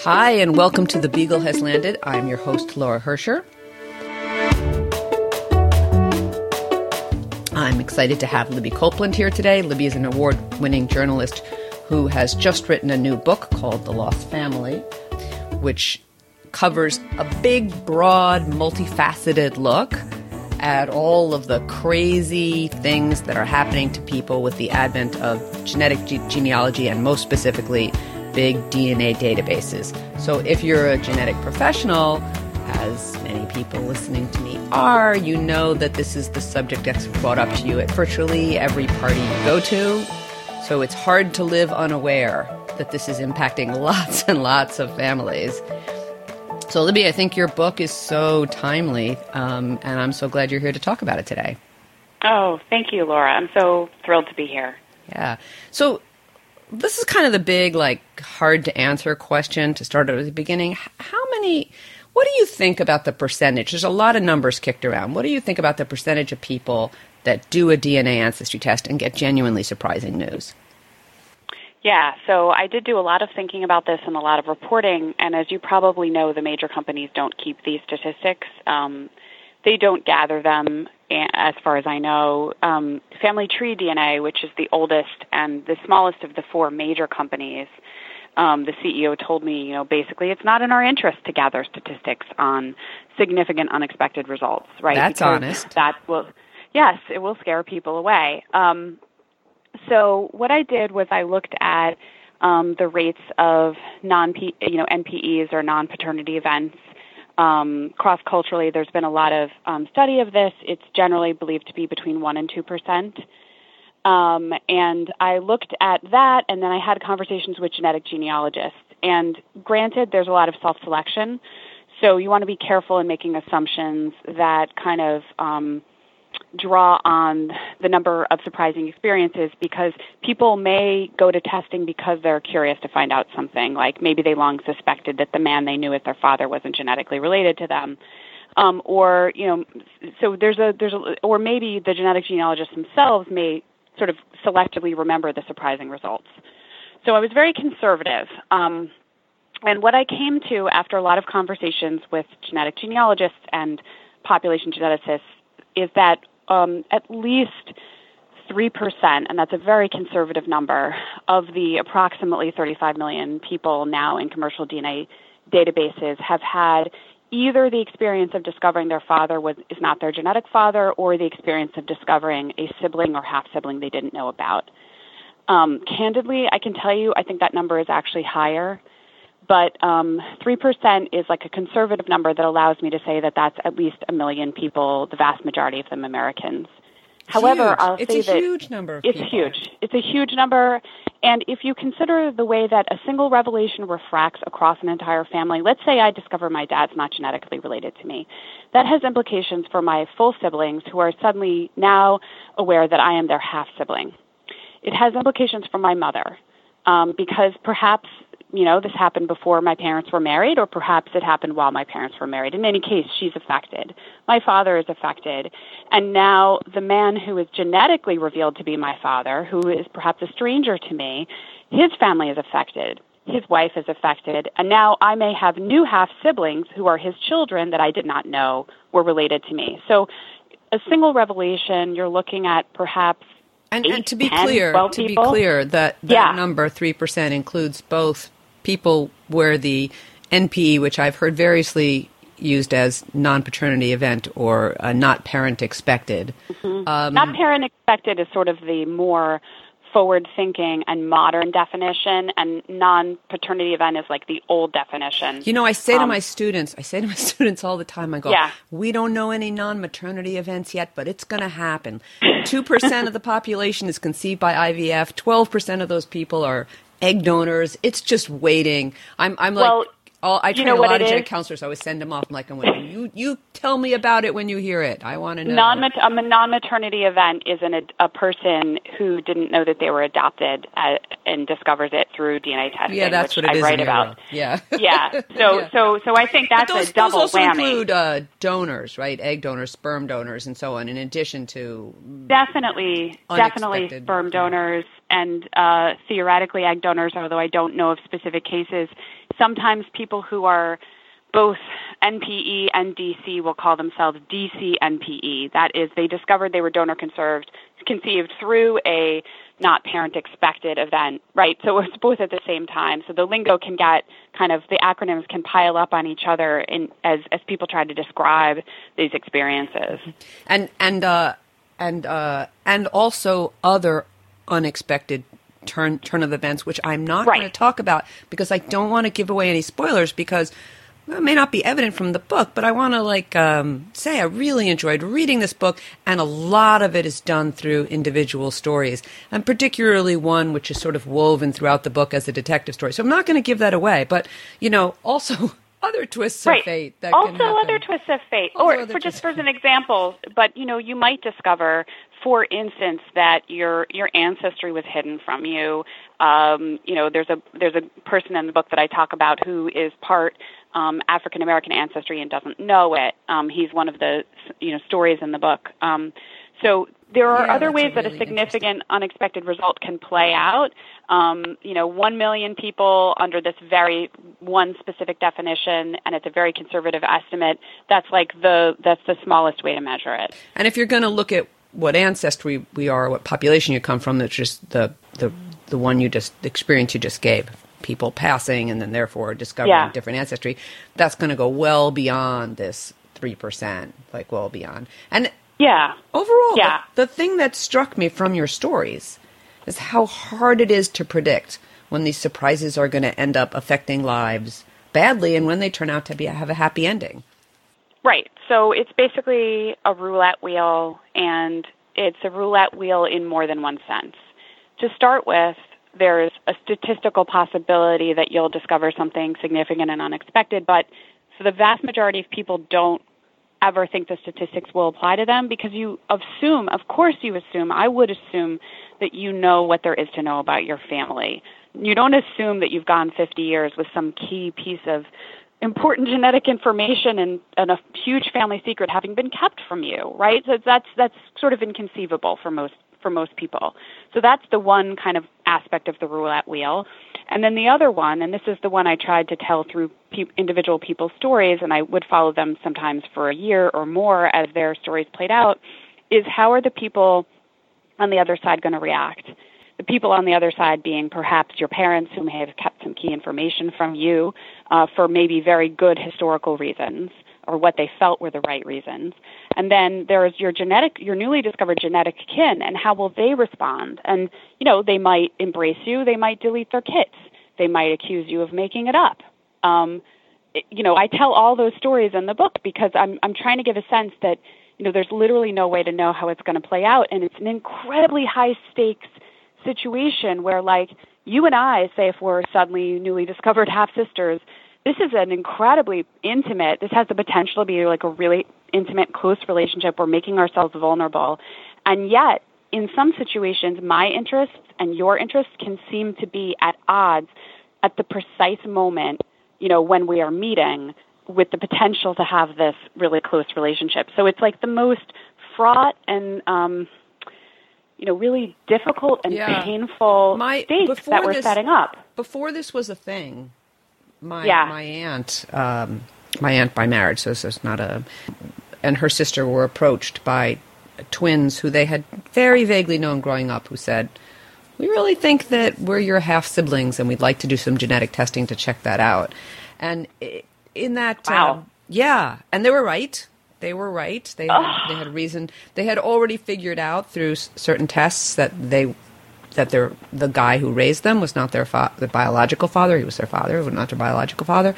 Hi, and welcome to The Beagle Has Landed. I'm your host, Laura Hercher. I'm excited to have Libby Copeland here today. Libby is an award winning journalist who has just written a new book called The Lost Family, which covers a big, broad, multifaceted look at all of the crazy things that are happening to people with the advent of genetic ge- genealogy and, most specifically, big DNA databases. So, if you're a genetic professional, as many people listening to me are, you know that this is the subject that's brought up to you at virtually every party you go to. So, it's hard to live unaware that this is impacting lots and lots of families. So, Libby, I think your book is so timely, um, and I'm so glad you're here to talk about it today. Oh, thank you, Laura. I'm so thrilled to be here. Yeah. So, this is kind of the big, like, hard to answer question to start at the beginning. How many, what do you think about the percentage? There's a lot of numbers kicked around. What do you think about the percentage of people that do a DNA ancestry test and get genuinely surprising news? Yeah, so I did do a lot of thinking about this and a lot of reporting, and as you probably know, the major companies don't keep these statistics. Um, they don't gather them, as far as I know. Um, Family Tree DNA, which is the oldest and the smallest of the four major companies, um, the CEO told me, you know, basically it's not in our interest to gather statistics on significant unexpected results, right? That's because honest. That will, yes, it will scare people away. Um, so what I did was I looked at um, the rates of non you know NPEs or non paternity events um, cross culturally. There's been a lot of um, study of this. It's generally believed to be between one and two percent. Um, and I looked at that, and then I had conversations with genetic genealogists. And granted, there's a lot of self selection, so you want to be careful in making assumptions that kind of um, draw on the number of surprising experiences because people may go to testing because they're curious to find out something. Like maybe they long suspected that the man they knew as their father wasn't genetically related to them. Um, or you know so there's a there's a or maybe the genetic genealogists themselves may sort of selectively remember the surprising results. So i was very conservative. Um, and what i came to after a lot of conversations with genetic genealogists and population geneticists is that um, at least 3%, and that's a very conservative number, of the approximately 35 million people now in commercial DNA databases have had either the experience of discovering their father was, is not their genetic father or the experience of discovering a sibling or half sibling they didn't know about. Um, candidly, I can tell you, I think that number is actually higher but um, 3% is like a conservative number that allows me to say that that's at least a million people, the vast majority of them Americans. However, huge. I'll it's say a that huge number it's people. huge. It's a huge number, and if you consider the way that a single revelation refracts across an entire family, let's say I discover my dad's not genetically related to me, that has implications for my full siblings who are suddenly now aware that I am their half sibling. It has implications for my mother um, because perhaps you know, this happened before my parents were married, or perhaps it happened while my parents were married. In any case, she's affected. My father is affected. And now the man who is genetically revealed to be my father, who is perhaps a stranger to me, his family is affected. His wife is affected. And now I may have new half siblings who are his children that I did not know were related to me. So a single revelation, you're looking at perhaps and, Eight, and, to be 10, clear, to people? be clear, that that Yeah. number three percent includes both people where the NPE, which I've heard variously used as non-paternity event or uh, not parent expected. Um, Not parent expected is sort of the more forward thinking and modern definition, and non paternity event is like the old definition. You know, I say to Um, my students, I say to my students all the time, I go, Yeah. we don't know any non maternity events yet, but it's going to happen. 2% of the population is conceived by IVF, 12% of those people are egg donors. It's just waiting. I'm, I'm like, Well, all, I you train know a lot of genetic counselors. I always send them off. I'm like, I'm like, you, you tell me about it when you hear it. I want to know. Non a non maternity event is an, a person who didn't know that they were adopted uh, and discovers it through DNA testing. yeah, that's what it I is write about. Yeah. Yeah. So Yeah. so so I think that's those, a double those also whammy. include uh, donors, right? Egg donors, sperm donors, and so on. In addition to Definitely, definitely sperm donors and uh, theoretically egg donors, although I don't know of specific cases. Sometimes people who are both NPE and DC will call themselves DC NPE. That is, they discovered they were donor conserved, conceived through a not parent expected event, right? So it's both at the same time. So the lingo can get kind of the acronyms can pile up on each other in, as as people try to describe these experiences. And and uh, and uh, and also other unexpected turn turn of events, which I'm not Right. going to talk about because I don't want to give away any spoilers because it may not be evident from the book, but I want to like um, say I really enjoyed reading this book, and a lot of it is done through individual stories, and particularly one which is sort of woven throughout the book as a detective story. So I'm not going to give that away, but you know, also other twists right. of fate that also other twists of fate Also or for just for an example but you know you might discover for instance that your your ancestry was hidden from you um you know there's a there's a person in the book that i talk about who is part um african american ancestry and doesn't know it um he's one of the you know stories in the book um so there are Yeah, other that's a ways that a significant unexpected result can play out. Um, you know, one million people under this very one specific definition, and it's a very conservative estimate. That's like the that's the smallest way to measure it. And if you're going to look at what ancestry we are, what population you come from, that's just the the the one you just the experience you just gave, people passing and then therefore discovering Yeah. different ancestry. That's going to go well beyond this three percent, like well beyond. And Yeah, overall, Yeah. the, the thing that struck me from your stories is how hard it is to predict when these surprises are going to end up affecting lives badly, and when they turn out to be have a happy ending. Right. So it's basically a roulette wheel, and it's a roulette wheel in more than one sense. To start with, there's a statistical possibility that you'll discover something significant and unexpected, but for the vast majority of people, don't ever think the statistics will apply to them because you assume, of course, you assume, I would assume that you know what there is to know about your family. You don't assume that you've gone 50 years with some key piece of important genetic information and, and a huge family secret having been kept from you, right? So that's that's sort of inconceivable for most for most people. So that's the one kind of aspect of the roulette wheel. And then the other one, and this is the one I tried to tell through pe- individual people's stories, and I would follow them sometimes for a year or more as their stories played out, is how are the people on the other side going to react? The people on the other side being perhaps your parents who may have kept some key information from you uh, for maybe very good historical reasons or what they felt were the right reasons. And then there's your genetic, your newly discovered genetic kin, and how will they respond? And you know, they might embrace you, they might delete their kits, they might accuse you of making it up. Um, it- you know, I tell all those stories in the book because I'm I'm trying to give a sense that you know there's literally no way to know how it's going to play out, and it's an incredibly high stakes situation where like you and I, say if we're suddenly newly discovered half sisters, this is an incredibly intimate. This has the potential to be like a really intimate, close relationship. We're making ourselves vulnerable, and yet in some situations, my interests and your interests can seem to be at odds at the precise moment, you know, when we are meeting with the potential to have this really close relationship. So it's like the most fraught and um you know, really difficult and Yeah. painful My- states that we're this- setting up. before this was a thing, my Yeah. my aunt, um, my aunt by marriage, so this is not a, and her sister were approached by twins who they had very vaguely known growing up, who said, "We really think that we're your half siblings, and we'd like to do some genetic testing to check that out." And in that, Wow. um, yeah, and they were right. They were right. They had, they had reason. They had already figured out through certain tests that they that their the guy who raised them was not their fa- the biological father. He was their father, but not their biological father,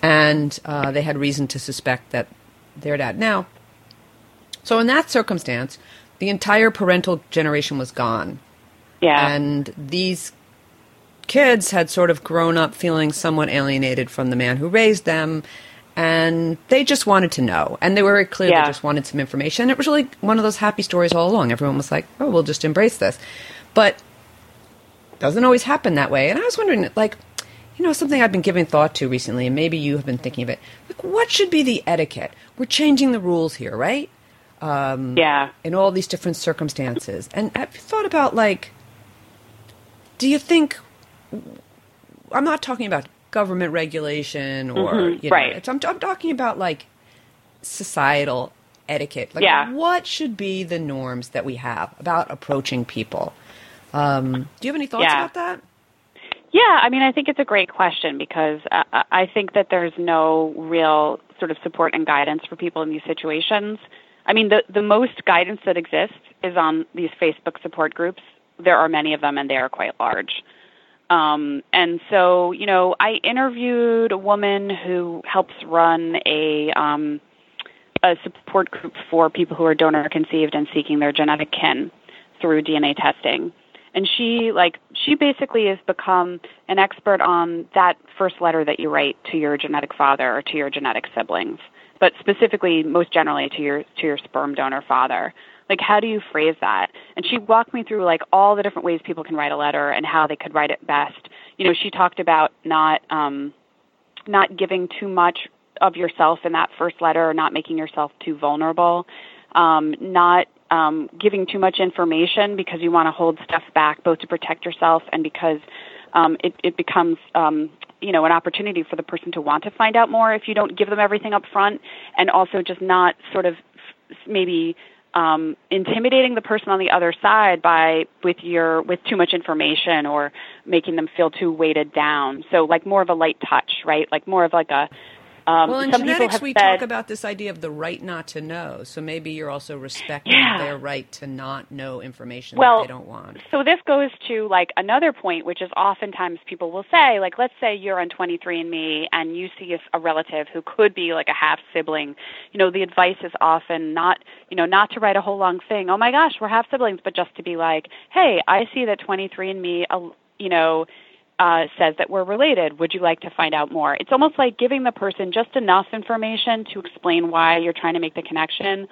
and uh, they had reason to suspect that their dad. Now, so in that circumstance, the entire parental generation was gone, Yeah. and these kids had sort of grown up feeling somewhat alienated from the man who raised them. And they just wanted to know. And they were very clear Yeah. they just wanted some information. It was really one of those happy stories all along. Everyone was like, oh, we'll just embrace this. But doesn't always happen that way. And I was wondering, like, you know, something I've been giving thought to recently, and maybe you have been thinking of it. Like, what should be the etiquette? We're changing the rules here, right? Um, yeah. In all these different circumstances. And have you thought about, like, do you think. I'm not talking about government regulation or Mhm, you know, right. I'm, I'm talking about like societal etiquette. Like, Yeah. what should be the norms that we have about approaching people? Um, do you have any thoughts Yeah. about that? Yeah, I mean, I think it's a great question because uh, I think that there's no real sort of support and guidance for people in these situations. I mean, the the most guidance that exists is on these Facebook support groups. There are many of them, and they are quite large. Um, and so, you know, I interviewed a woman who helps run a um, a support group for people who are donor conceived and seeking their genetic kin through DNA testing. And she like she basically has become an expert on that first letter that you write to your genetic father or to your genetic siblings, but specifically most generally to your to your sperm donor father. Like how do you phrase that? And she walked me through like all the different ways people can write a letter and how they could write it best. You know, she talked about not um not giving too much of yourself in that first letter, not making yourself too vulnerable, um, not um, giving too much information because you want to hold stuff back, both to protect yourself and because um, it, it becomes um, you know an opportunity for the person to want to find out more if you don't give them everything up front, and also just not sort of maybe um, intimidating the person on the other side by with your with too much information or making them feel too weighted down. So like more of a light touch, right? Like more of like a um, well, in genetics, we said, talk about this idea of the right not to know. So maybe you're also respecting Yeah. their right to not know information Well, that they don't want. So this goes to like another point, which is oftentimes people will say, like, let's say you're on 23andMe and you see a, a relative who could be like a half sibling. You know, the advice is often not, you know, not to write a whole long thing. Oh my gosh, we're half siblings, but just to be like, hey, I see that 23andMe, uh, you know. Uh, says that we're related. Would you like to find out more? It's almost like giving the person just enough information to explain why you're trying to make the connection,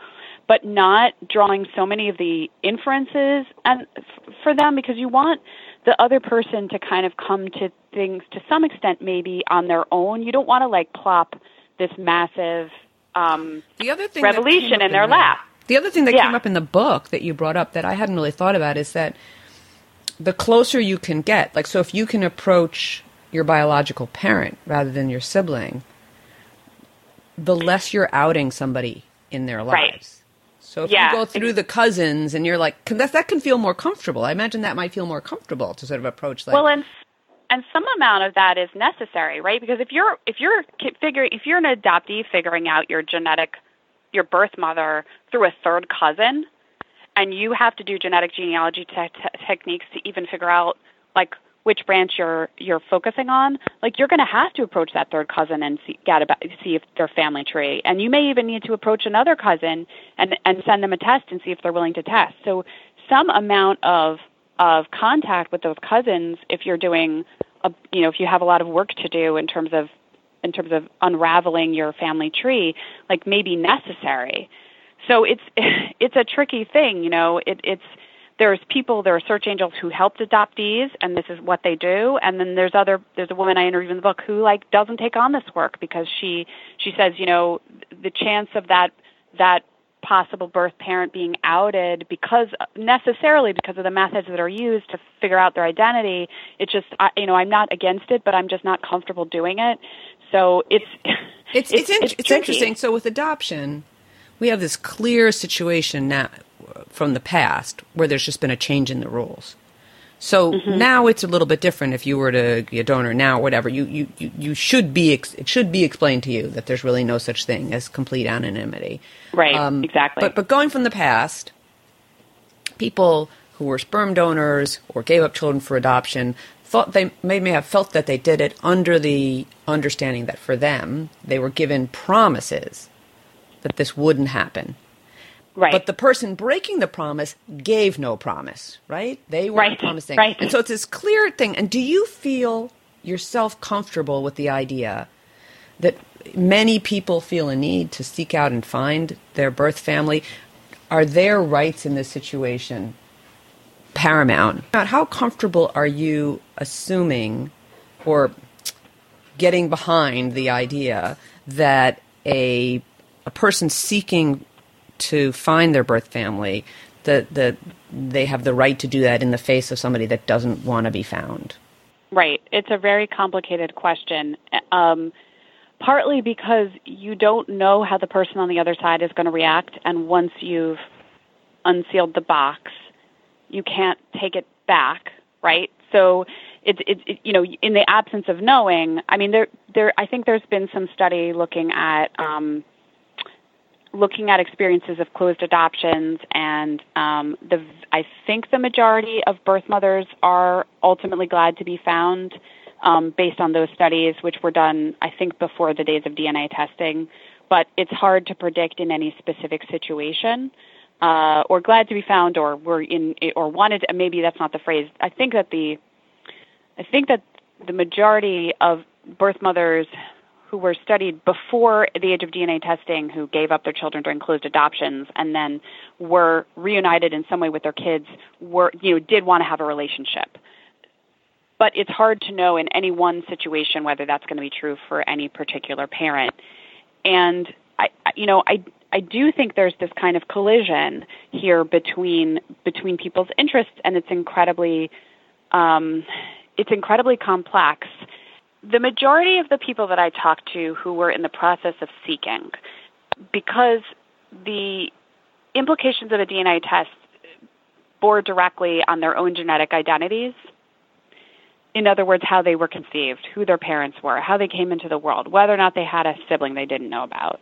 but not drawing so many of the inferences and f- for them because you want the other person to kind of come to things to some extent maybe on their own. You don't want to like plop this massive um, The other thing that came in their the- lap. The other thing that Yeah. came up in the book that you brought up that I hadn't really thought about is that the closer you can get, like, so if you can approach your biological parent rather than your sibling, the less you're outing somebody in their lives. Right. So if Yeah. you go through the cousins and you're like, that, that can feel more comfortable. I imagine that might feel more comfortable to sort of approach like, well, and and some amount of that is necessary, right? Because if you're if you're figuring if you're an adoptee figuring out your genetic your birth mother through a third cousin, and you have to do genetic genealogy te- te- techniques to even figure out like which branch you're you're focusing on, like you're going to have to approach that third cousin and see get about see if their family tree, and you may even need to approach another cousin and and send them a test and see if they're willing to test. So some amount of of contact with those cousins, if you're doing a you know if you have a lot of work to do in terms of in terms of unraveling your family tree, like may be necessary. So it's it's a tricky thing, you know. It, it's there's people, there are search angels who helped adoptees, and this is what they do. And then there's other there's a woman I interviewed in the book who like doesn't take on this work because she she says, you know, the chance of that that possible birth parent being outed because necessarily because of the methods that are used to figure out their identity it's just I, you know i'm not against it but i'm just not comfortable doing it so it's It's it's, in, it's, tricky. interesting. So with adoption, we have this clear situation now from the past where there's just been a change in the rules. So Mm-hmm. now it's a little bit different. If you were to be a donor now, or whatever, you you, you, you should be ex- it should be explained to you that there's really no such thing as complete anonymity. Right, exactly. Um, But but going from the past, people who were sperm donors or gave up children for adoption thought they may, may have felt that they did it under the understanding that for them they were given promises that this wouldn't happen. right But the person breaking the promise gave no promise, right? They weren't Right, promising. right. And so it's this clear thing. And do you feel yourself comfortable with the idea that many people feel a need to seek out and find their birth family? Are their rights in this situation paramount? How comfortable are you assuming or getting behind the idea that a a person seeking to find their birth family that that they have the right to do that in the face of somebody that doesn't want to be found. Right. It's a very complicated question. Um, partly because you don't know how the person on the other side is going to react, and once you've unsealed the box, you can't take it back, right? So it's it, it, you know in the absence of knowing, I mean there there I think there's been some study looking at um, looking at experiences of closed adoptions, and um, the I think the majority of birth mothers are ultimately glad to be found. Um, based on those studies, which were done, I think, before the days of DNA testing. But it's hard to predict in any specific situation, uh, or glad to be found, or were in, or wanted. Maybe that's not the phrase. I think that the, I think that the majority of birth mothers who were studied before the age of DNA testing who gave up their children during closed adoptions and then were reunited in some way with their kids were you know did want to have a relationship. But it's hard to know in any one situation whether that's going to be true for any particular parent. And I you know I I do think there's this kind of collision here between between people's interests and it's incredibly um, it's incredibly complex the majority of the people that I talked to who were in the process of seeking, because the implications of a DNA test bore directly on their own genetic identities. In other words, how they were conceived, who their parents were, how they came into the world, whether or not they had a sibling they didn't know about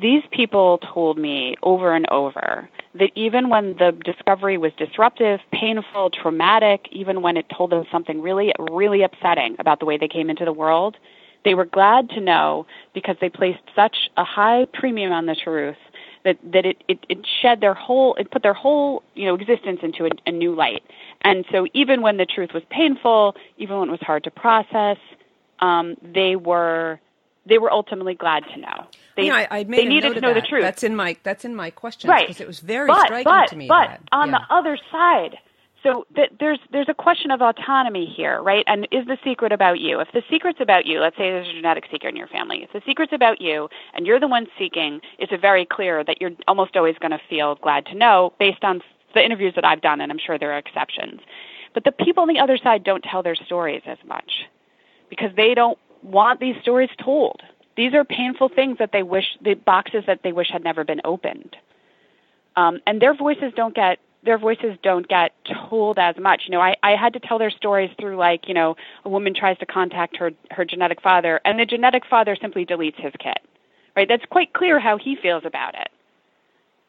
these people told me over and over that even when the discovery was disruptive, painful, traumatic, even when it told them something really, really upsetting about the way they came into the world, they were glad to know because they placed such a high premium on the truth that, that it, it, it shed their whole, it put their whole, you know, existence into a, a new light. And so even when the truth was painful, even when it was hard to process, um, they were, they were ultimately glad to know. They, yeah, I, I they needed to know that. the truth. That's in my that's in my question right? Because it was very but, striking but, to me. But that, on yeah. the other side, so th- there's there's a question of autonomy here, right? And is the secret about you? If the secret's about you, let's say there's a genetic secret in your family. If the secret's about you and you're the one seeking, it's very clear that you're almost always going to feel glad to know based on the interviews that I've done, and I'm sure there are exceptions. But the people on the other side don't tell their stories as much because they don't want these stories told. These are painful things that they wish, the boxes that they wish had never been opened. Um, and their voices don't get their voices don't get told as much. You know, I, I had to tell their stories through like, you know, a woman tries to contact her her genetic father and the genetic father simply deletes his kit. Right? That's quite clear how he feels about it.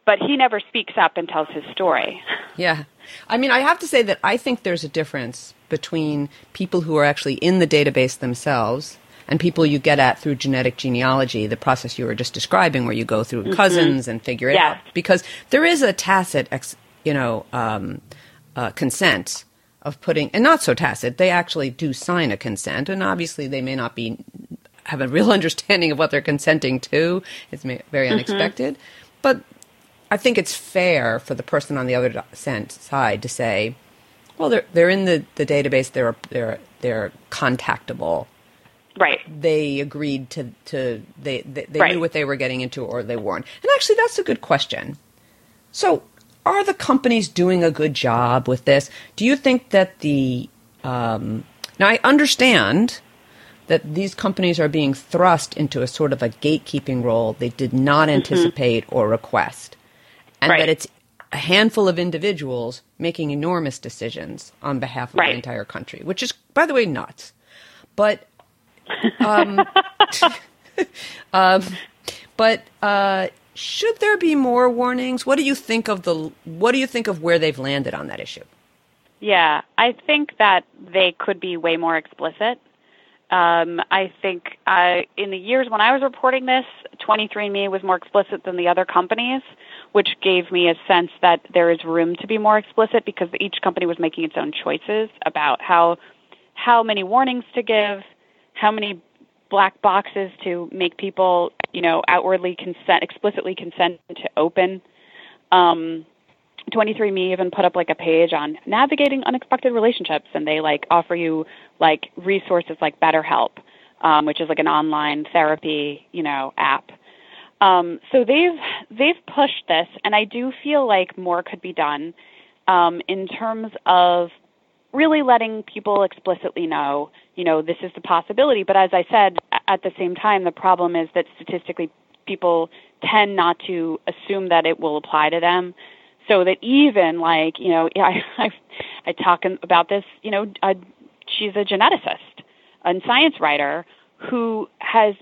But he never speaks up and tells his story. Yeah. I mean, I have to say that I think there's a difference between people who are actually in the database themselves and people you get at through genetic genealogy, the process you were just describing, where you go through mm-hmm. cousins and figure it out. Because there is a tacit, ex, you know, um, uh, consent of putting, and not so tacit. They actually do sign a consent, and obviously they may not be have a real understanding of what they're consenting to. It's very mm-hmm. unexpected, but I think it's fair for the person on the other side to say, well, they're they're in the, the database. They're they're they're contactable Right. They agreed to to they they, they right. knew what they were getting into or they weren't. And actually that's a good question. So are the companies doing a good job with this? Do you think that the um, now I understand that these companies are being thrust into a sort of a gatekeeping role they did not mm-hmm. anticipate mm-hmm. or request, and right. that it's a handful of individuals making enormous decisions on behalf of right. the entire country, which is, by the way, nuts. But um, um, but uh, should there be more warnings? What do you think of the? What do you think of where they've landed on that issue? Yeah, I think that they could be way more explicit. Um, I think uh, in the years when I was reporting this, 23andMe was more explicit than the other companies, which gave me a sense that there is room to be more explicit because each company was making its own choices about how how many warnings to give, how many black boxes to make people, you know, outwardly consent, explicitly consent to open. Um, 23andMe even put up like a page on navigating unexpected relationships, and they like offer you like resources like BetterHelp, um, which is like an online therapy, you know, app. Um, so they've they've pushed this, and I do feel like more could be done um, in terms of really letting people explicitly know, you know, this is the possibility. But as I said, at the same time, the problem is that statistically, people tend not to assume that it will apply to them. So that even like, you know, I I, I talk about this, you know, uh, she's a geneticist and science writer who has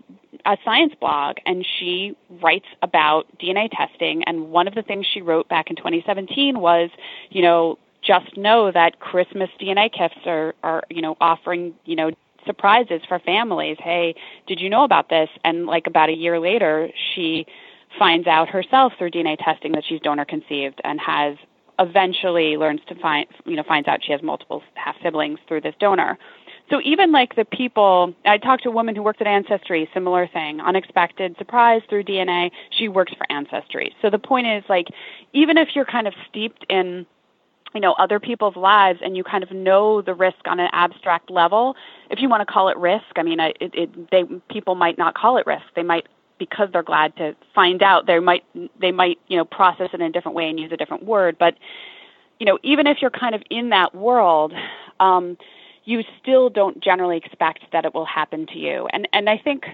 a science blog and she writes about DNA testing and one of the things she wrote back in 2017 was, you know, just know that Christmas DNA kits are are, you know, offering, you know, surprises for families. Hey, did you know about this? And like about a year later, she finds out herself through DNA testing that she's donor conceived and has eventually learns to find, you know, finds out she has multiple half siblings through this donor. So even like the people, I talked to a woman who worked at Ancestry, similar thing, unexpected surprise through DNA. She works for Ancestry. So the point is like, even if you're kind of steeped in, you know, other people's lives and you kind of know the risk on an abstract level, if you want to call it risk, I mean, it, it, they people might not call it risk. They might because they're glad to find out. They might they might you know process it in a different way and use a different word, but you know, even if you're kind of in that world. Um, you still don't generally expect that it will happen to you. And and I think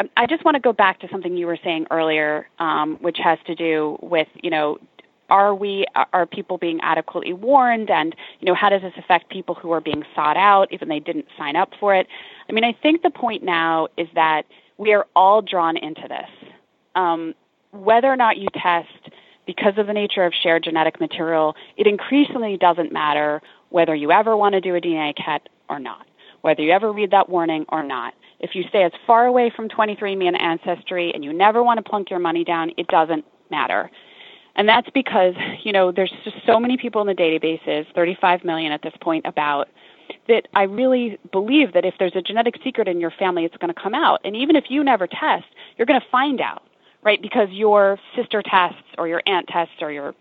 um, I just want to go back to something you were saying earlier, um, which has to do with you know. Are we are people being adequately warned, and you know how does this affect people who are being sought out even they didn't sign up for it? I mean, I think the point now is that we are all drawn into this. Um, whether or not you test, because of the nature of shared genetic material, it increasingly doesn't matter whether you ever want to do a DNA kit or not, whether you ever read that warning or not. If you stay as far away from 23andMe and Ancestry and you never want to plunk your money down, it doesn't matter. And that's because, you know, there's just so many people in the databases, 35 million at this point about, that I really believe that if there's a genetic secret in your family, it's going to come out. And even if you never test, you're going to find out, right? Because your sister tests or your aunt tests or your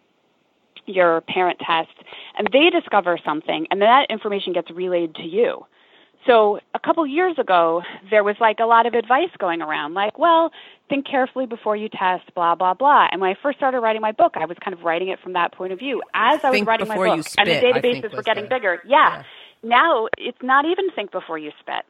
your parent tests and they discover something, and that information gets relayed to you. So a couple years ago, there was like a lot of advice going around, like, well, think carefully before you test, blah blah blah. And when I first started writing my book, I was kind of writing it from that point of view. As I was writing my book, spit, and the databases were getting the, bigger, yeah. yeah. Now it's not even think before you spit.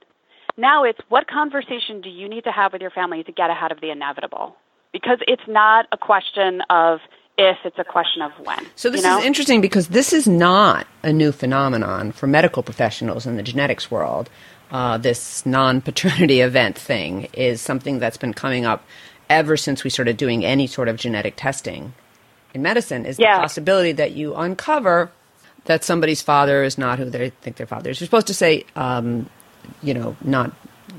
Now it's what conversation do you need to have with your family to get ahead of the inevitable? Because it's not a question of if it's a question of when. So this you know? is interesting because this is not a new phenomenon for medical professionals in the genetics world. Uh, this non-paternity event thing is something that's been coming up ever since we started doing any sort of genetic testing in medicine. Is yeah. the possibility that you uncover that somebody's father is not who they think their father is. You're supposed to say, um, you know, not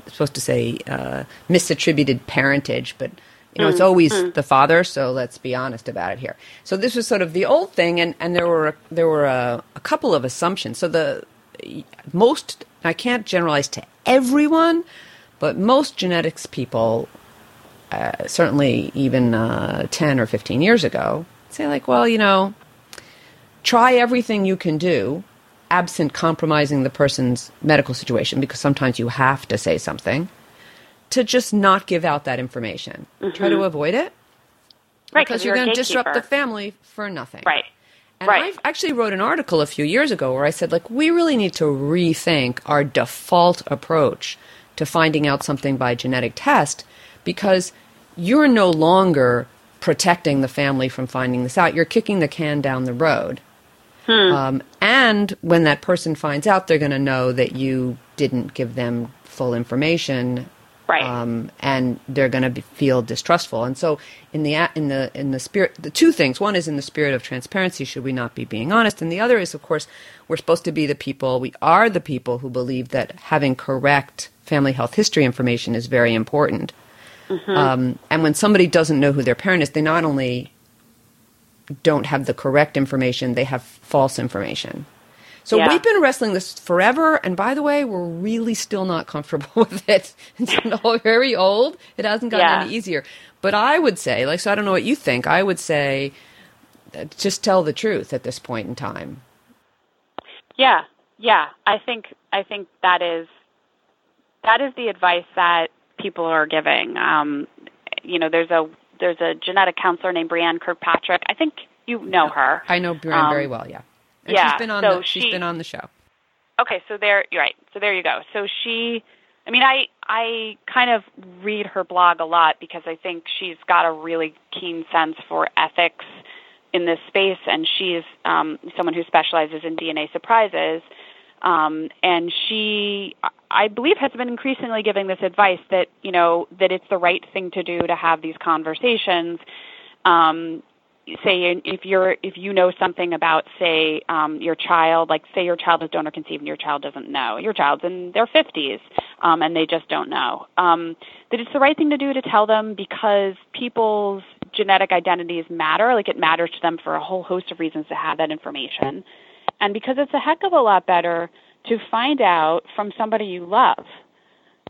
supposed to say uh, misattributed parentage, but you know, mm, it's always mm. the father, so let's be honest about it here. So this was sort of the old thing, and, and there were there were a, a couple of assumptions. So the most I can't generalize to everyone, but most genetics people, uh, certainly even uh, ten or fifteen years ago, say like, well, you know, try everything you can do, absent compromising the person's medical situation, because sometimes you have to say something to just not give out that information. Mm-hmm. Try to mm-hmm. avoid it. Right, because you're, you're going to disrupt the family for nothing. Right. And right. I actually wrote an article a few years ago where I said, like, we really need to rethink our default approach to finding out something by genetic test because you're no longer protecting the family from finding this out. You're kicking the can down the road. Hmm. Um, and when that person finds out, they're going to know that you didn't give them full information right? Um, and they're going to feel distrustful. And so, in the in the in the spirit, the two things: one is in the spirit of transparency, should we not be being honest, and the other is, of course, we're supposed to be the people. We are the people who believe that having correct family health history information is very important. Mm-hmm. Um, and when somebody doesn't know who their parent is, they not only don't have the correct information, they have false information. So yeah. we've been wrestling this forever, and by the way, we're really still not comfortable with it. It's very old. It hasn't gotten yeah. any easier. But I would say, like, so I don't know what you think. I would say, uh, just tell the truth at this point in time. Yeah, yeah. I think I think that is that is the advice that people are giving. Um, you know, there's a there's a genetic counselor named Brianne Kirkpatrick. I think you know her. I know Breanne um, very well. Yeah. And yeah, she's been on so the, she's she, been on the show. Okay, so there you're right. So there you go. So she I mean I I kind of read her blog a lot because I think she's got a really keen sense for ethics in this space and she's um someone who specializes in DNA surprises. Um, and she, I believe, has been increasingly giving this advice that you know that it's the right thing to do to have these conversations. Um, say if you're if you know something about say um, your child like say your child is donor conceived and your child doesn't know your child's in their 50s um, and they just don't know. Um, that it's the right thing to do to tell them because people's genetic identities matter like it matters to them for a whole host of reasons to have that information. And because it's a heck of a lot better to find out from somebody you love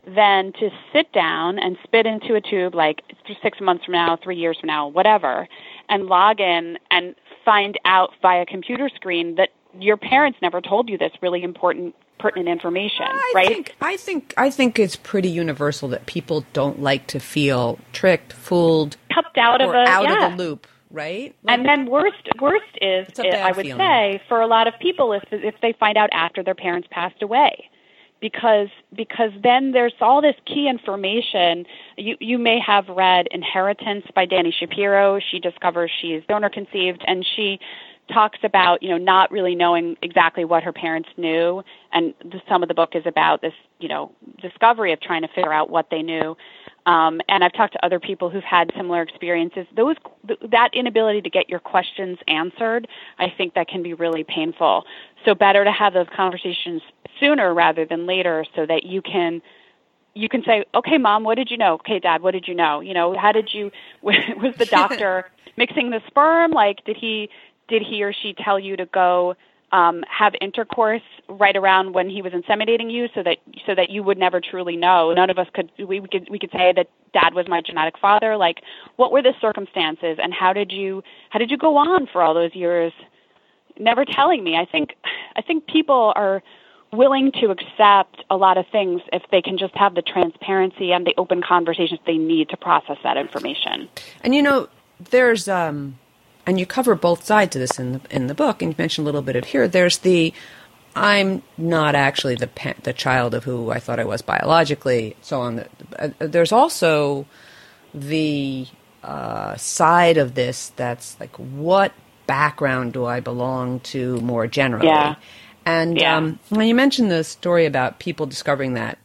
than to sit down and spit into a tube like six months from now, three years from now, whatever, and log in and find out via computer screen that your parents never told you this really important pertinent information I right think, i think i think it's pretty universal that people don't like to feel tricked fooled cupped out of a out yeah. of the loop right and then worst worst is I would feeling. say for a lot of people is if they find out after their parents passed away because because then there's all this key information. You you may have read inheritance by Dani Shapiro. She discovers she's donor conceived and she talks about you know not really knowing exactly what her parents knew. And the, some of the book is about this you know discovery of trying to figure out what they knew um, and I've talked to other people who've had similar experiences. Those that inability to get your questions answered, I think that can be really painful. So better to have those conversations sooner rather than later, so that you can you can say, "Okay, mom, what did you know? Okay, dad, what did you know? You know, how did you? Was the doctor mixing the sperm? Like, did he did he or she tell you to go?" Um, have intercourse right around when he was inseminating you, so that so that you would never truly know. None of us could we, we could we could say that dad was my genetic father. Like, what were the circumstances, and how did you how did you go on for all those years, never telling me? I think I think people are willing to accept a lot of things if they can just have the transparency and the open conversations they need to process that information. And you know, there's um, and you cover both sides of this in the in the book, and you mentioned a little bit of here. There's the I'm not actually the pa- the child of who I thought I was biologically, so on. Uh, there's also the uh, side of this that's like, what background do I belong to more generally? Yeah. And Yeah. um, when you mentioned the story about people discovering that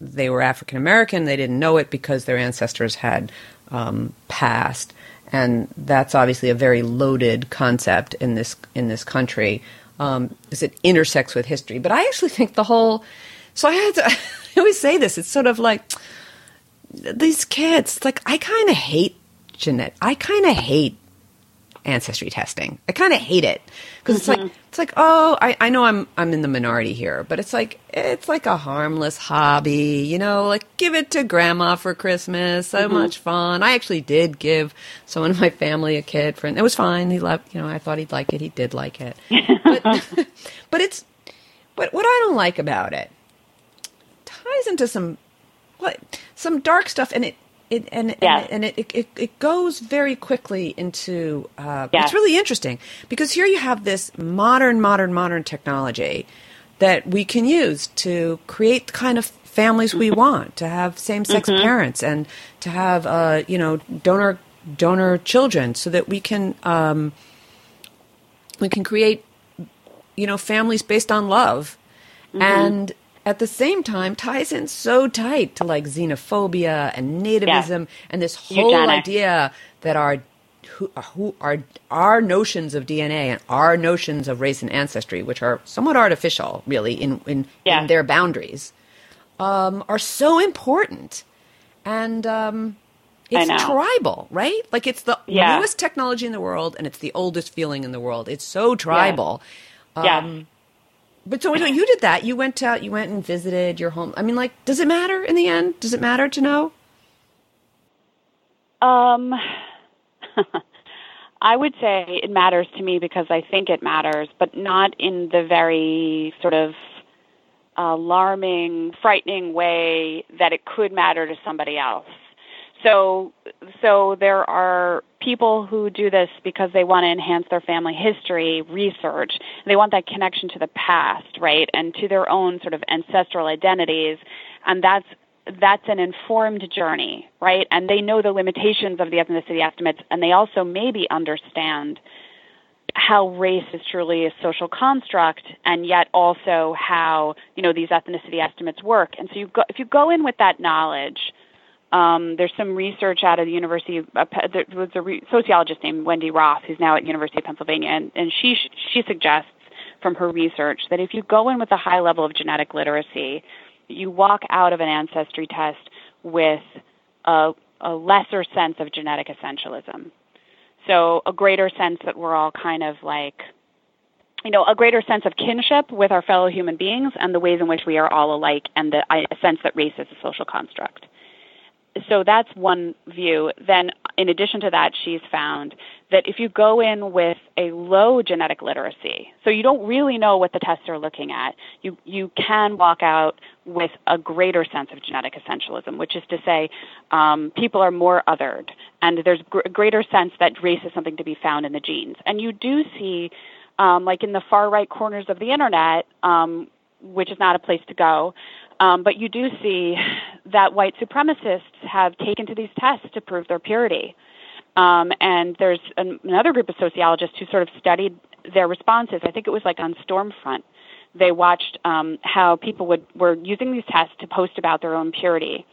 they were African American, they didn't know it because their ancestors had um, passed, and that's obviously a very loaded concept in this in this country. Um, is it intersects with history? But I actually think the whole. So I had to. I always say this. It's sort of like these kids. Like I kind of hate Jeanette. I kind of hate ancestry testing. I kind of hate it because it's like mm-hmm. it's like oh I, I know I'm I'm in the minority here, but it's like it's like a harmless hobby, you know, like give it to grandma for Christmas. So mm-hmm. much fun. I actually did give someone in my family a kid for it was fine. He loved, you know, I thought he'd like it. He did like it. But but it's but what I don't like about it ties into some what some dark stuff and it it and Yeah. and, it, it it goes very quickly into uh, Yeah. it's really interesting because here you have this modern modern modern technology that we can use to create the kind of families we want to have same sex parents and to have uh, you know donor donor children so that we can um, we can create you know families based on love and at the same time ties in so tight to like xenophobia and nativism and this whole idea that our who, who our our notions of DNA and our notions of race and ancestry, which are somewhat artificial, really in in, Yeah. in their boundaries, um, are so important, and um, it's tribal, right? Like it's the Yeah. newest technology in the world, and it's the oldest feeling in the world. It's so tribal. yeah. Um, But so, so you did that. You went out. You went and visited your home. I mean, like, does it matter in the end? Does it matter to know? Um, I would say it matters to me because I think it matters, but not in the very sort of alarming, frightening way that it could matter to somebody else. So so there are people who do this because they want to enhance their family history research. They want that connection to the past right and to their own sort of ancestral identities. And that's that's an informed journey right? And they know the limitations of the ethnicity estimates and they also maybe understand how race is truly a social construct and yet also how you know these ethnicity estimates work. And so you go, if you go in with that knowledge um, there's some research out of the University. Of, uh, there was a re- sociologist named Wendy Roth who's now at University of Pennsylvania, and, and she she suggests from her research that if you go in with a high level of genetic literacy, you walk out of an ancestry test with a, a lesser sense of genetic essentialism. So a greater sense that we're all kind of like you know, a greater sense of kinship with our fellow human beings and the ways in which we are all alike, and the, a sense that race is a social construct so that's one view. Then, in addition to that, she's found that if you go in with a low genetic literacy, so you don't really know what the tests are looking at, you, you can walk out with a greater sense of genetic essentialism, which is to say, um, people are more othered, and there's gr- a greater sense that race is something to be found in the genes. And you do see, um, like in the far right corners of the internet, um, which is not a place to go, um, but you do see that white supremacists have taken to these tests to prove their purity. Um, and there's an, another group of sociologists who sort of studied their responses. I think it was like on Stormfront. They watched um, how people would were using these tests to post about their own purity.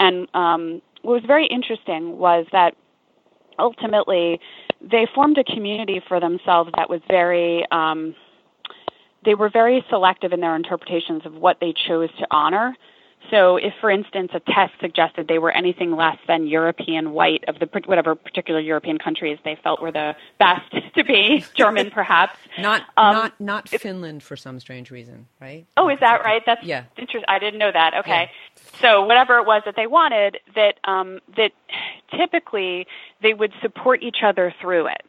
And um, what was very interesting was that ultimately they formed a community for themselves that was very um, they were very selective in their interpretations of what they chose to honor. So, if, for instance, a test suggested they were anything less than European white of the whatever particular European countries they felt were the best to be, German perhaps, not um, not not Finland for some strange reason, right? Oh, is that right? That's yeah. Interesting. I didn't know that. Okay, yeah. so whatever it was that they wanted, that um, that typically they would support each other through it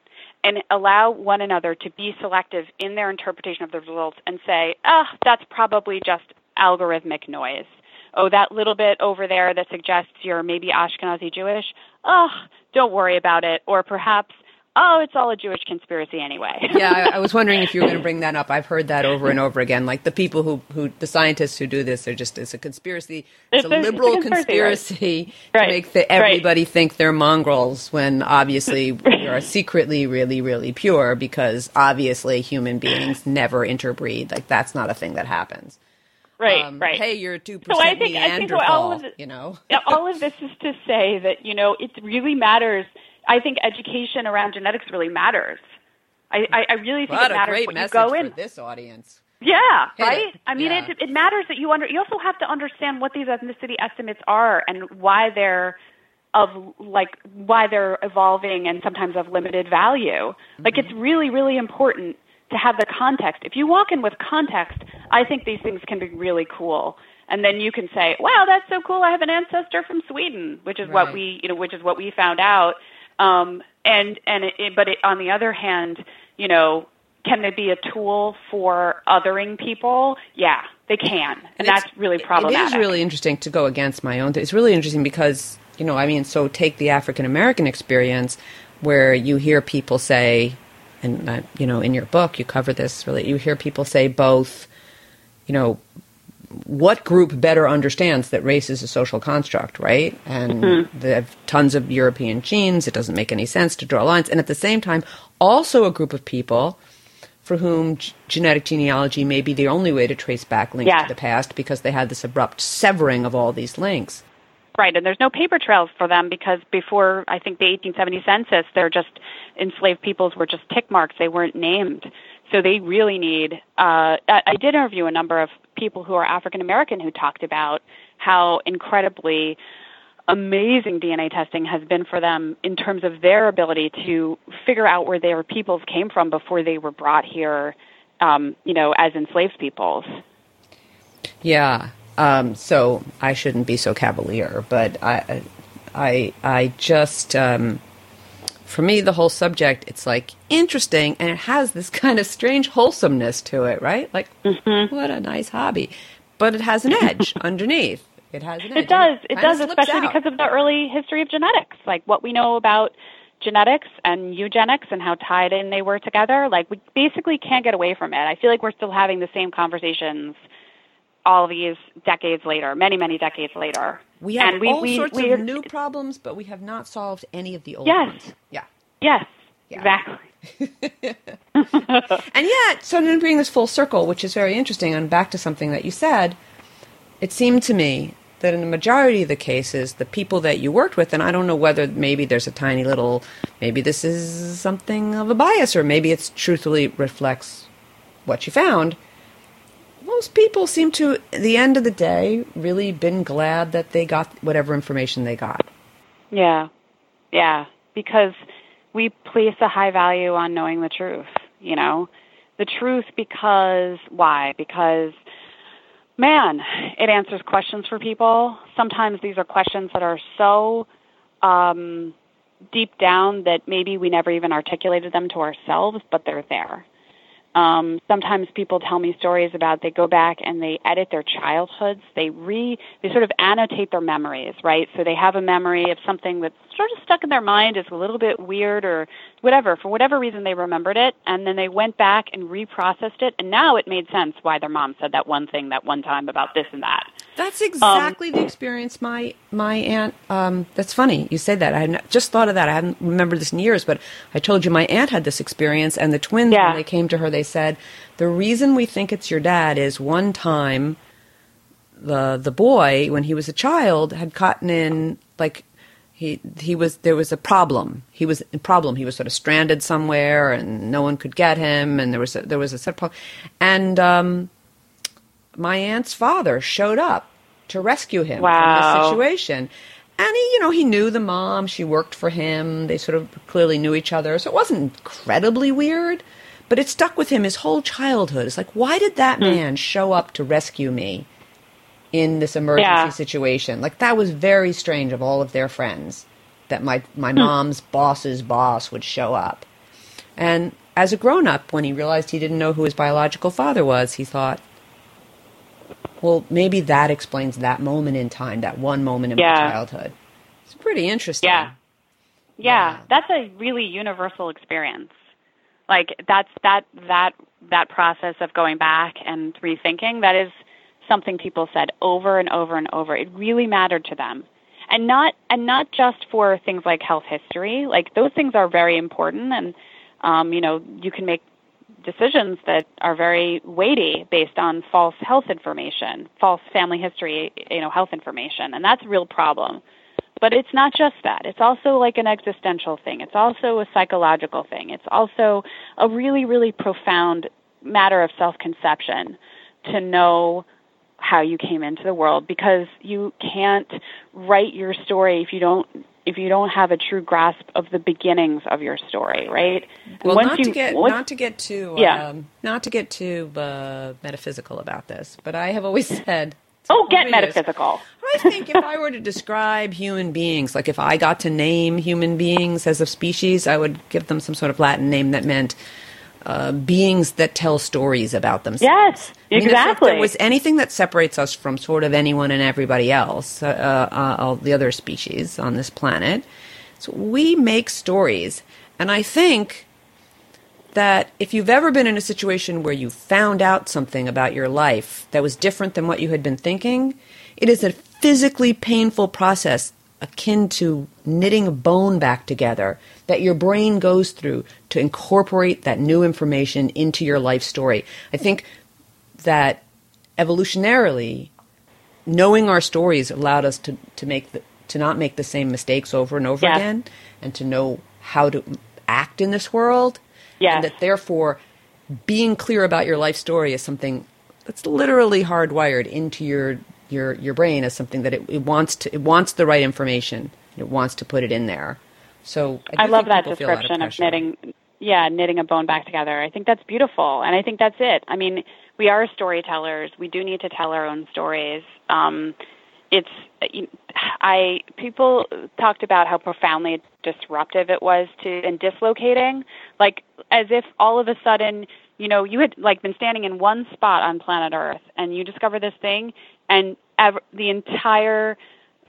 and allow one another to be selective in their interpretation of the results and say, oh, that's probably just algorithmic noise. Oh, that little bit over there that suggests you're maybe Ashkenazi Jewish, oh, don't worry about it. Or perhaps oh, it's all a Jewish conspiracy anyway. yeah, I, I, was wondering if you were going to bring that up. I've heard that over and over again. Like the people who, who the scientists who do this they're just it's a conspiracy. It's, it's a, liberal it's a conspiracy, conspiracy right. to make the, everybody right. think they're mongrels when obviously we are secretly really really pure because obviously human beings never interbreed. Like that's not a thing that happens. Right, um, right. Hey, you're two percent so I think, Neanderthal. I think all of it, you know, all of this is to say that you know it really matters I think education around genetics really matters. I, I, I really think what it matters when great what message you go in. This audience. Yeah, Hit right. It. I mean, yeah. it, it matters that you under. You also have to understand what these ethnicity estimates are and why they're of like why they're evolving and sometimes of limited value. Mm-hmm. Like it's really, really important to have the context. If you walk in with context, I think these things can be really cool. And then you can say, "Wow, that's so cool! I have an ancestor from Sweden," which is right. what we, you know, which is what we found out. Um, and and it, but it, on the other hand, you know, can they be a tool for othering people? Yeah, they can, and, and that's really problematic. It is really interesting to go against my own. It's really interesting because you know, I mean, so take the African American experience, where you hear people say, and uh, you know, in your book you cover this. Really, you hear people say both, you know, what group better understands that race is a social construct, right? And mm-hmm. they have tons of European genes. It doesn't make any sense to draw lines. And at the same time, also a group of people for whom g- genetic genealogy may be the only way to trace back links to the past because they had this abrupt severing of all these links. Right, and there's no paper trails for them because before I think the 1870 census, they're just enslaved peoples were just tick marks; they weren't named. So they really need. Uh, I did interview a number of people who are African American who talked about how incredibly amazing DNA testing has been for them in terms of their ability to figure out where their peoples came from before they were brought here, um, you know, as enslaved peoples. Yeah. Um, so I shouldn't be so cavalier, but I, I, I just. Um, for me, the whole subject, it's like interesting and it has this kind of strange wholesomeness to it, right? Like, mm-hmm. what a nice hobby. But it has an edge underneath. It has an edge. It does. It, it does, especially out. because of the early history of genetics, like what we know about genetics and eugenics and how tied in they were together. Like we basically can't get away from it. I feel like we're still having the same conversations all these decades later, many, many decades later. We have and we, all we, sorts we, of new problems, but we have not solved any of the old yes. ones. Yeah. Yes. Yeah. Exactly. and yet, so to bring this full circle, which is very interesting, and back to something that you said, it seemed to me that in the majority of the cases, the people that you worked with, and I don't know whether maybe there's a tiny little, maybe this is something of a bias, or maybe it's truthfully reflects what you found. Most people seem to, at the end of the day, really been glad that they got whatever information they got. Yeah, yeah, because we place a high value on knowing the truth, you know? The truth because, why? Because man, it answers questions for people. Sometimes these are questions that are so um, deep down that maybe we never even articulated them to ourselves, but they're there. Um, sometimes people tell me stories about they go back and they edit their childhoods. They re they sort of annotate their memories, right? So they have a memory of something that's sort of stuck in their mind is a little bit weird or whatever. For whatever reason, they remembered it, and then they went back and reprocessed it, and now it made sense why their mom said that one thing that one time about this and that. That's exactly um, the experience my my aunt. Um, that's funny you say that. I had just thought of that. I hadn't remembered this in years, but I told you my aunt had this experience, and the twins yeah. when they came to her, they said the reason we think it's your dad is one time the the boy when he was a child had gotten in like he he was there was a problem. He was a problem. He was sort of stranded somewhere, and no one could get him. And there was a, there was a set problem. And um, my aunt's father showed up to rescue him wow. from this situation. And he, you know, he knew the mom. She worked for him. They sort of clearly knew each other, so it wasn't incredibly weird. But it stuck with him his whole childhood. It's like, why did that hmm. man show up to rescue me? in this emergency yeah. situation. Like that was very strange of all of their friends that my my hmm. mom's boss's boss would show up. And as a grown up, when he realized he didn't know who his biological father was, he thought, well, maybe that explains that moment in time, that one moment in yeah. my childhood. It's pretty interesting. Yeah. Yeah, that's a really universal experience. Like that's that that that process of going back and rethinking that is something people said over and over and over. It really mattered to them. And not and not just for things like health history. Like those things are very important and um, you know, you can make decisions that are very weighty based on false health information, false family history, you know, health information, and that's a real problem. But it's not just that. It's also like an existential thing. It's also a psychological thing. It's also a really, really profound matter of self conception to know how you came into the world because you can't write your story if you don't if you don't have a true grasp of the beginnings of your story, right? Well, not you, to get once, not to get too yeah. Um, not to get too uh, metaphysical about this, but I have always said. Oh, get metaphysical. I think if I were to describe human beings, like if I got to name human beings as a species, I would give them some sort of Latin name that meant uh, beings that tell stories about themselves. Yes, exactly. I mean, if there was anything that separates us from sort of anyone and everybody else, uh, uh, all the other species on this planet, so we make stories. And I think that if you've ever been in a situation where you found out something about your life that was different than what you had been thinking, it is a physically painful process akin to knitting a bone back together that your brain goes through to incorporate that new information into your life story. I think that evolutionarily, knowing our stories allowed us to, to make the, to not make the same mistakes over and over again and to know how to act in this world. Yes. And that therefore being clear about your life story is something that's literally hardwired into your your your brain as something that it, it wants to it wants the right information. It wants to put it in there. So I, I love that description of, of knitting. Yeah, knitting a bone back together. I think that's beautiful, and I think that's it. I mean, we are storytellers. We do need to tell our own stories. Um, it's I people talked about how profoundly disruptive it was to and dislocating, like as if all of a sudden you know you had like been standing in one spot on planet Earth and you discover this thing and ever, the entire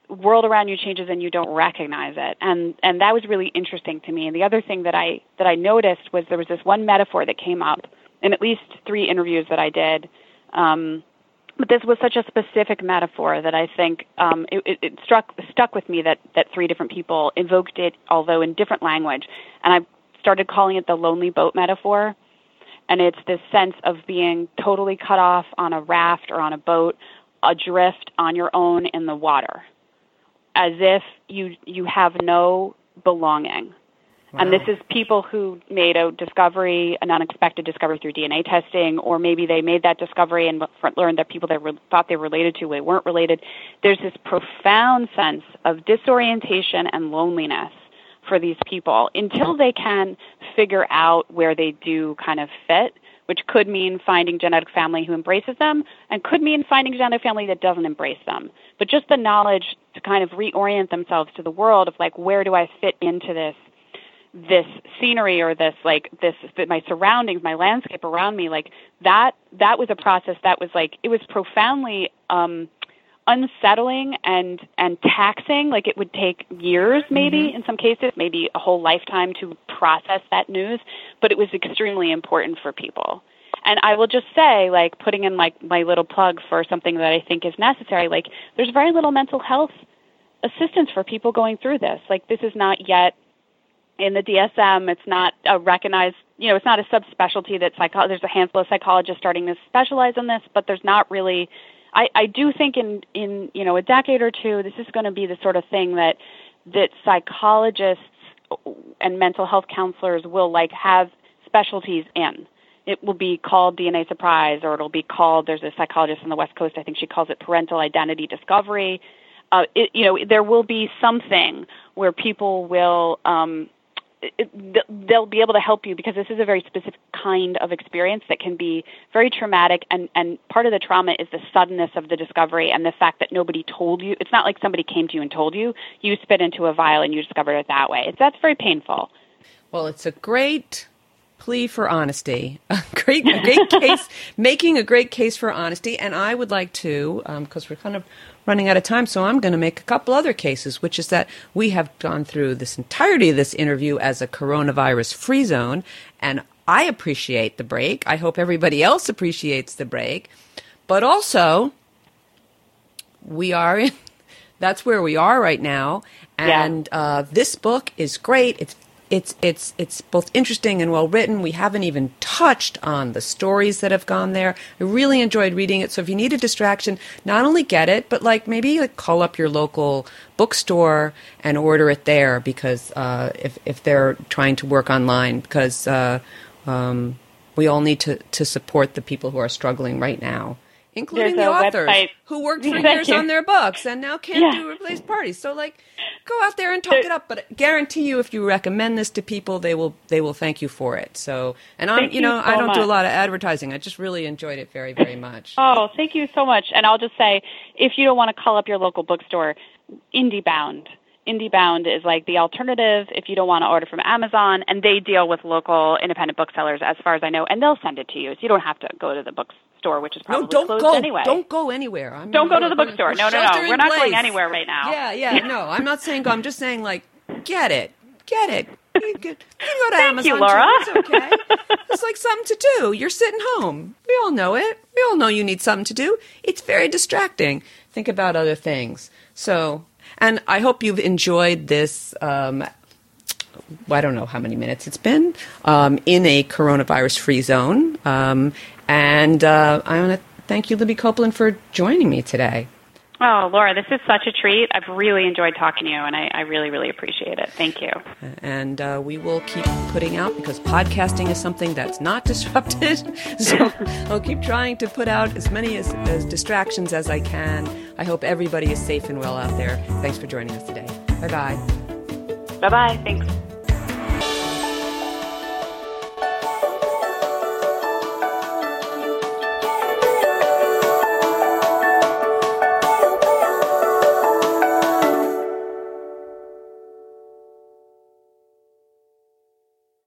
world around you changes and you don't recognize it. And and that was really interesting to me. And the other thing that i that i noticed was there was this one metaphor that came up in at least three interviews that i did um, but this was such a specific metaphor that I think um, it, it, it struck stuck with me that that three different people invoked it, although in different language, and I started calling it the lonely boat metaphor. And it's this sense of being totally cut off on a raft or on a boat, adrift on your own in the water as if you you have no belonging. Wow. And this is people who made a discovery, an unexpected discovery through DNA testing, or maybe they made that discovery and learned that people they re- thought they were related to they weren't related. There's this profound sense of disorientation and loneliness for these people until they can figure out where they do kind of fit which could mean finding genetic family who embraces them and could mean finding genetic family that doesn't embrace them. But just the knowledge to kind of reorient themselves to the world of like where do I fit into this this scenery or this like this my surroundings my landscape around me like that that was a process that was like it was profoundly um unsettling and and taxing like it would take years maybe mm-hmm. in some cases maybe a whole lifetime to process that news but it was extremely important for people. And i will just say like putting in like my little plug for something that i think is necessary like there's very little mental health assistance for people going through this. Like this is not yet in the DSM, it's not a recognized, you know, it's not a subspecialty that psycho- there's a handful of psychologists starting to specialize in this, but there's not really I, I do think in, in you know a decade or two, this is going to be the sort of thing that that psychologists and mental health counselors will like have specialties in. It will be called DNA surprise, or it'll be called. There's a psychologist on the West Coast. I think she calls it parental identity discovery. Uh, it, you know, there will be something where people will um, it, they'll be able to help you because this is a very specific kind of experience that can be very traumatic and and part of the trauma is the suddenness of the discovery and the fact that nobody told you it's not like somebody came to you and told you you spit into a vial and you discovered it that way it's, that's very painful well it's a great plea for honesty. A great, a great case, making a great case for honesty. And I would like to, because um, we're kind of running out of time, so I'm going to make a couple other cases, which is that we have gone through this entirety of this interview as a coronavirus free zone. And I appreciate the break. I hope everybody else appreciates the break. But also, we are in, that's where we are right now. And yeah. uh, this book is great. It's it's it's it's both interesting and well written. We haven't even touched on the stories that have gone there. I really enjoyed reading it. So if you need a distraction, not only get it, but like maybe like call up your local bookstore and order it there because uh, if if they're trying to work online because uh, um, we all need to to support the people who are struggling right now including the authors website. who worked for years on their books and now can't yeah. do replace parties. So like go out there and talk it up, but I guarantee you if you recommend this to people they will they will thank you for it. So and I'm you know, you so I don't much. do a lot of advertising. I just really enjoyed it very, very much. oh, thank you so much. And I'll just say if you don't want to call up your local bookstore, IndieBound IndieBound is like the alternative if you don't want to order from Amazon, and they deal with local independent booksellers, as far as I know, and they'll send it to you. So you don't have to go to the bookstore, which is probably no, don't closed go, anyway. Don't go anywhere. I'm don't go to the bookstore. No, no, no. We're not place. going anywhere right now. Yeah, yeah. no, I'm not saying go. I'm just saying like get it, get it. You can, you can go to Thank Amazon. You, Laura. Too. It's okay. it's like something to do. You're sitting home. We all know it. We all know you need something to do. It's very distracting. Think about other things. So and I hope you've enjoyed this. Um, I don't know how many minutes it's been um, in a coronavirus free zone. Um, and uh, I want to thank you, Libby Copeland, for joining me today. Oh, Laura, this is such a treat. I've really enjoyed talking to you, and I, I really, really appreciate it. Thank you. And uh, we will keep putting out because podcasting is something that's not disrupted. so I'll keep trying to put out as many as, as distractions as I can. I hope everybody is safe and well out there. Thanks for joining us today. Bye bye. Bye bye. Thanks.